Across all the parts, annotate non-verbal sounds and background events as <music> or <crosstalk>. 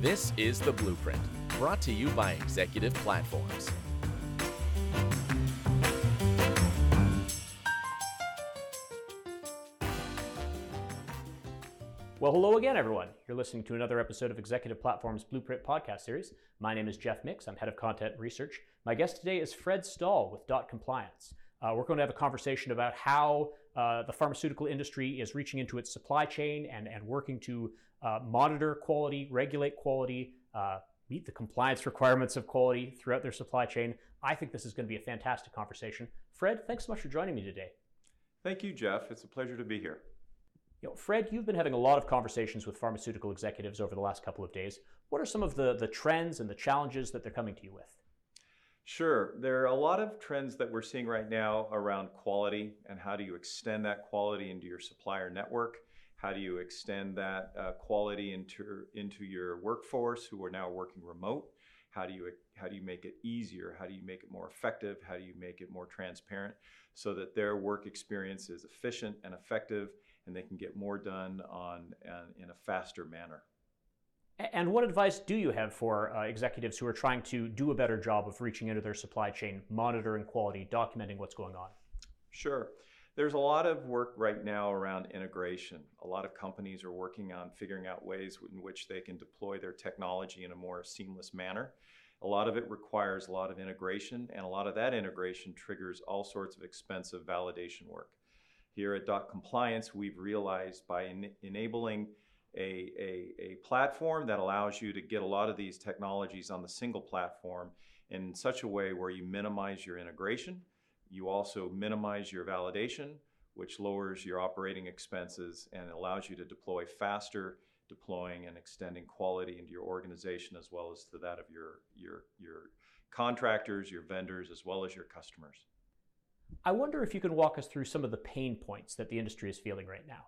This is The Blueprint, brought to you by Executive Platforms. Well, hello again, everyone. You're listening to another episode of Executive Platform's Blueprint podcast series. My name is Jeff Mix. I'm head of content research. My guest today is Fred Stahl with Dot Compliance. Uh, we're going to have a conversation about how uh, the pharmaceutical industry is reaching into its supply chain and, and working to uh, monitor quality, regulate quality, uh, meet the compliance <laughs> requirements of quality throughout their supply chain. I think this is going to be a fantastic conversation. Fred, thanks so much for joining me today. Thank you, Jeff. It's a pleasure to be here. You know, Fred, you've been having a lot of conversations with pharmaceutical executives over the last couple of days. What are some of the, the trends and the challenges that they're coming to you with? Sure. There are a lot of trends that we're seeing right now around quality and how do you extend that quality into your supplier network? How do you extend that uh, quality into, into your workforce who are now working remote? How do you how do you make it easier? How do you make it more effective? How do you make it more transparent so that their work experience is efficient and effective and they can get more done on uh, in a faster manner? And what advice do you have for uh, executives who are trying to do a better job of reaching into their supply chain, monitoring quality, documenting what's going on? Sure. There's a lot of work right now around integration. A lot of companies are working on figuring out ways in which they can deploy their technology in a more seamless manner. A lot of it requires a lot of integration, and a lot of that integration triggers all sorts of expensive validation work. Here at Dot Compliance, we've realized by en- enabling a, a, a platform that allows you to get a lot of these technologies on the single platform in such a way where you minimize your integration, you also minimize your validation, which lowers your operating expenses and allows you to deploy faster, deploying and extending quality into your organization as well as to that of your, your, your contractors, your vendors, as well as your customers. I wonder if you can walk us through some of the pain points that the industry is feeling right now.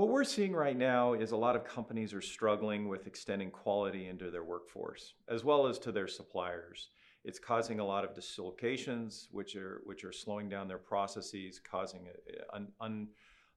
What we're seeing right now is a lot of companies are struggling with extending quality into their workforce, as well as to their suppliers. It's causing a lot of dislocations, which are which are slowing down their processes, causing an un,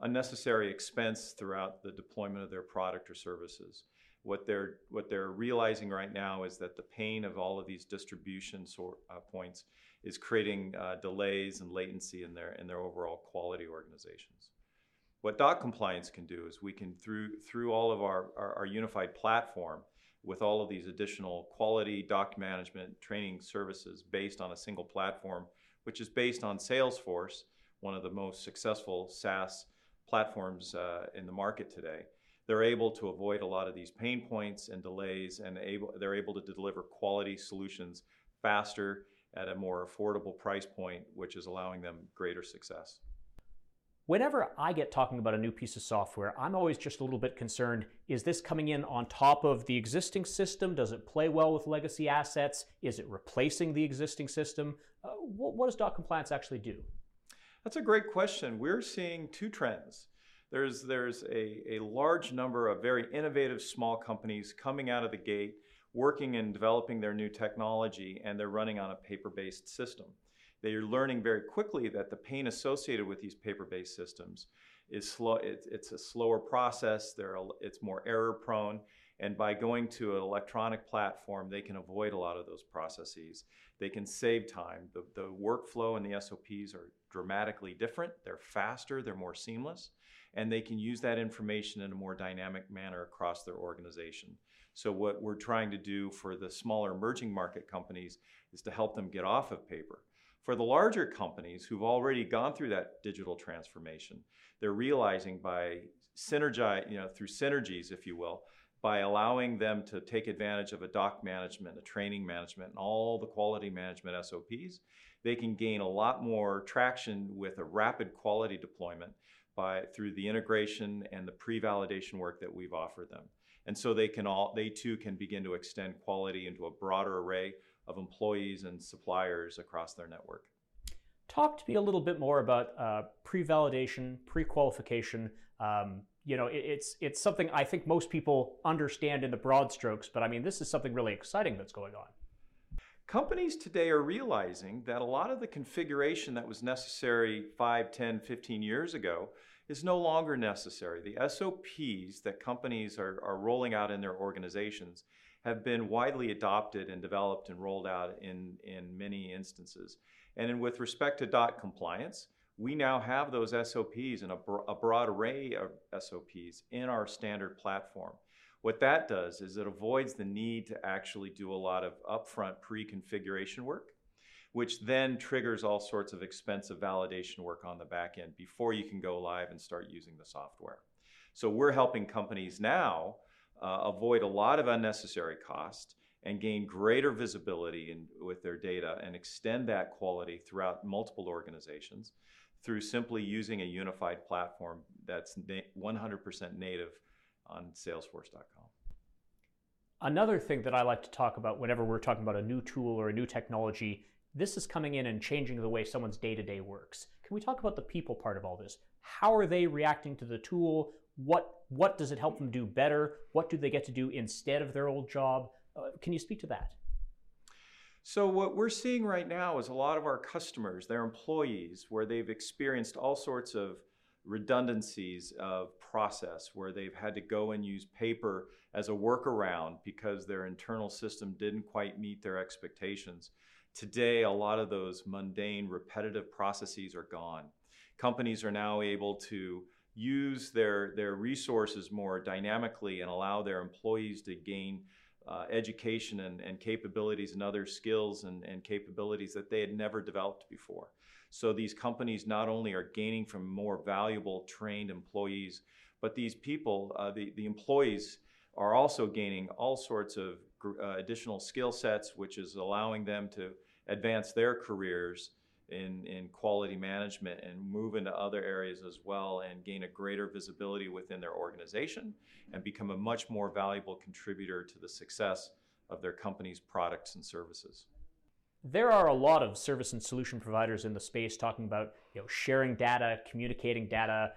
unnecessary expense throughout the deployment of their product or services. What they're what they're realizing right now is that the pain of all of these distribution sort, uh, points is creating uh, delays and latency in their in their overall quality organizations. What Dot Compliance can do is we can, through, through all of our, our, our unified platform, with all of these additional quality doc management training services based on a single platform, which is based on Salesforce, one of the most successful SaaS platforms uh, in the market today. They're able to avoid a lot of these pain points and delays, and able, they're able to deliver quality solutions faster at a more affordable price point, which is allowing them greater success. Whenever I get talking about a new piece of software, I'm always just a little bit concerned is this coming in on top of the existing system? Does it play well with legacy assets? Is it replacing the existing system? Uh, what, what does Dot Compliance actually do? That's a great question. We're seeing two trends. There's, there's a, a large number of very innovative small companies coming out of the gate, working and developing their new technology, and they're running on a paper based system they are learning very quickly that the pain associated with these paper-based systems is slow. It, it's a slower process. They're, it's more error prone. And by going to an electronic platform, they can avoid a lot of those processes. They can save time. The, the workflow and the SOPs are dramatically different. They're faster, they're more seamless, and they can use that information in a more dynamic manner across their organization. So, what we're trying to do for the smaller emerging market companies is to help them get off of paper for the larger companies who've already gone through that digital transformation, they're realizing by synergize, you know, through synergies, if you will, by allowing them to take advantage of a doc management, a training management, and all the quality management SOPs, they can gain a lot more traction with a rapid quality deployment by through the integration and the pre-validation work that we've offered them. And so they can all they too can begin to extend quality into a broader array of employees and suppliers across their network. Talk to me a little bit more about uh, pre-validation, pre-qualification. Um, you know, it, it's it's something I think most people understand in the broad strokes, but I mean, this is something really exciting that's going on. Companies today are realizing that a lot of the configuration that was necessary 5, 10, 15 years ago is no longer necessary. The SOPs that companies are, are rolling out in their organizations have been widely adopted and developed and rolled out in, in many instances. And with respect to dot compliance, we now have those SOPs and a, bro- a broad array of SOPs in our standard platform. What that does is it avoids the need to actually do a lot of upfront pre configuration work, which then triggers all sorts of expensive validation work on the back end before you can go live and start using the software. So we're helping companies now uh, avoid a lot of unnecessary cost and gain greater visibility in, with their data and extend that quality throughout multiple organizations through simply using a unified platform that's 100% native on salesforce.com. Another thing that I like to talk about whenever we're talking about a new tool or a new technology, this is coming in and changing the way someone's day to day works. Can we talk about the people part of all this? How are they reacting to the tool? What what does it help them do better? What do they get to do instead of their old job? Uh, can you speak to that? So what we're seeing right now is a lot of our customers, their employees, where they've experienced all sorts of redundancies of process, where they've had to go and use paper as a workaround because their internal system didn't quite meet their expectations. Today, a lot of those mundane, repetitive processes are gone. Companies are now able to use their, their resources more dynamically and allow their employees to gain uh, education and, and capabilities and other skills and, and capabilities that they had never developed before. So these companies not only are gaining from more valuable trained employees, but these people, uh, the, the employees, are also gaining all sorts of uh, additional skill sets, which is allowing them to advance their careers in, in quality management and move into other areas as well and gain a greater visibility within their organization and become a much more valuable contributor to the success of their company's products and services. There are a lot of service and solution providers in the space talking about you know, sharing data, communicating data,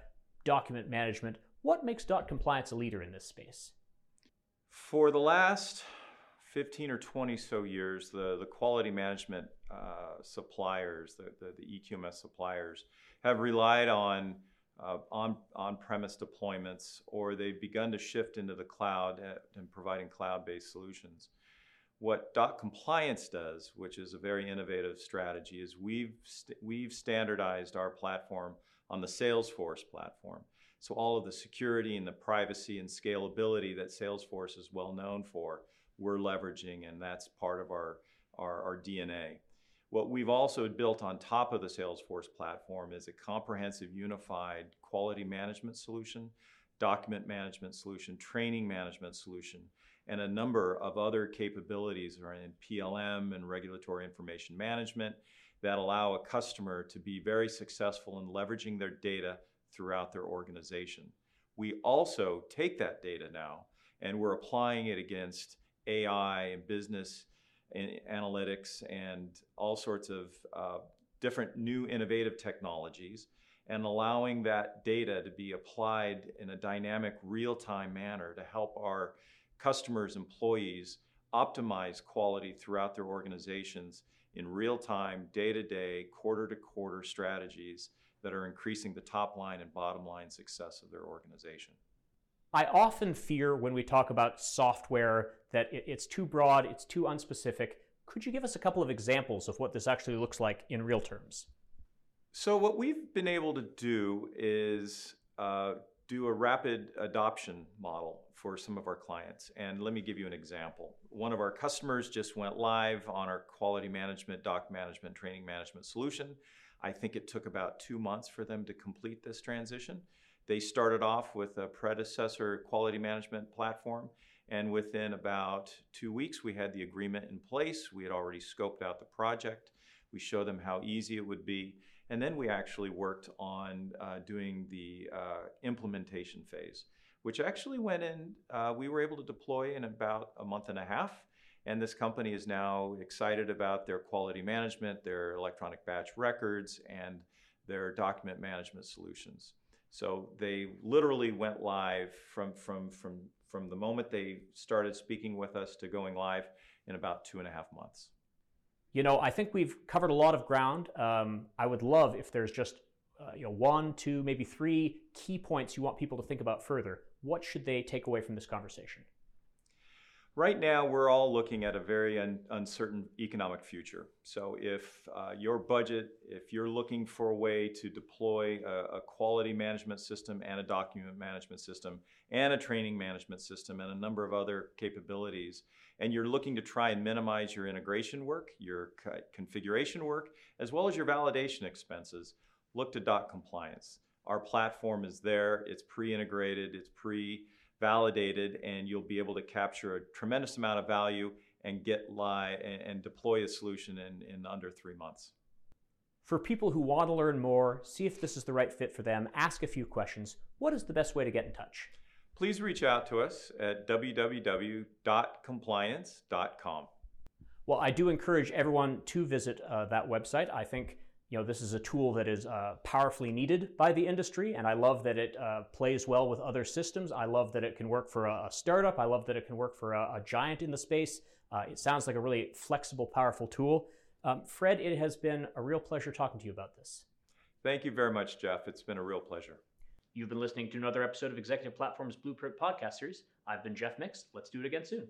document management. What makes Dot Compliance a leader in this space? For the last 15 or 20 so years, the, the quality management uh, suppliers, the, the, the, EQMS suppliers, have relied on uh, on on-premise deployments, or they've begun to shift into the cloud and providing cloud-based solutions. What Dot Compliance does, which is a very innovative strategy, is we've st- we've standardized our platform on the Salesforce platform. So all of the security and the privacy and scalability that Salesforce is well known for, we're leveraging, and that's part of our, our, our DNA. What we've also built on top of the Salesforce platform is a comprehensive unified quality management solution, document management solution, training management solution, and a number of other capabilities in PLM and regulatory information management that allow a customer to be very successful in leveraging their data throughout their organization. We also take that data now and we're applying it against AI and business analytics and all sorts of uh, different new innovative technologies and allowing that data to be applied in a dynamic real-time manner to help our customers employees optimize quality throughout their organizations in real time day to day quarter to quarter strategies that are increasing the top line and bottom line success of their organization I often fear when we talk about software that it's too broad, it's too unspecific. Could you give us a couple of examples of what this actually looks like in real terms? So, what we've been able to do is uh, do a rapid adoption model for some of our clients. And let me give you an example. One of our customers just went live on our quality management, doc management, training management solution. I think it took about two months for them to complete this transition. They started off with a predecessor quality management platform, and within about two weeks, we had the agreement in place. We had already scoped out the project. We showed them how easy it would be. And then we actually worked on uh, doing the uh, implementation phase, which actually went in, uh, we were able to deploy in about a month and a half. And this company is now excited about their quality management, their electronic batch records, and their document management solutions. So they literally went live from, from, from, from the moment they started speaking with us to going live in about two and a half months. You know, I think we've covered a lot of ground. Um, I would love if there's just uh, you know one, two, maybe three key points you want people to think about further. What should they take away from this conversation? Right now, we're all looking at a very un- uncertain economic future. So, if uh, your budget, if you're looking for a way to deploy a, a, quality management system and a document management system and a training management system and a number of other capabilities, and you're looking to try and minimize your integration work, your co- configuration work, as well as your validation expenses, look to Dot Compliance. Our platform is there, it's pre integrated, it's pre validated, and you'll be able to capture a tremendous amount of value and get live and, and deploy a solution in, in under three months. For people who want to learn more, see if this is the right fit for them, ask a few questions, what is the best way to get in touch? Please reach out to us at www.compliance.com. Well, I do encourage everyone to visit uh, that website. I think you know, this is a tool that is uh, powerfully needed by the industry, and I love that it uh, plays well with other systems. I love that it can work for a, a startup. I love that it can work for a, a giant in the space. Uh, it sounds like a really flexible, powerful tool. Um, Fred, it has been a real pleasure talking to you about this. Thank you very much, Jeff. It's been a real pleasure. You've been listening to another episode of Executive Platform's Blueprint podcast series. I've been Jeff Mix. Let's do it again soon.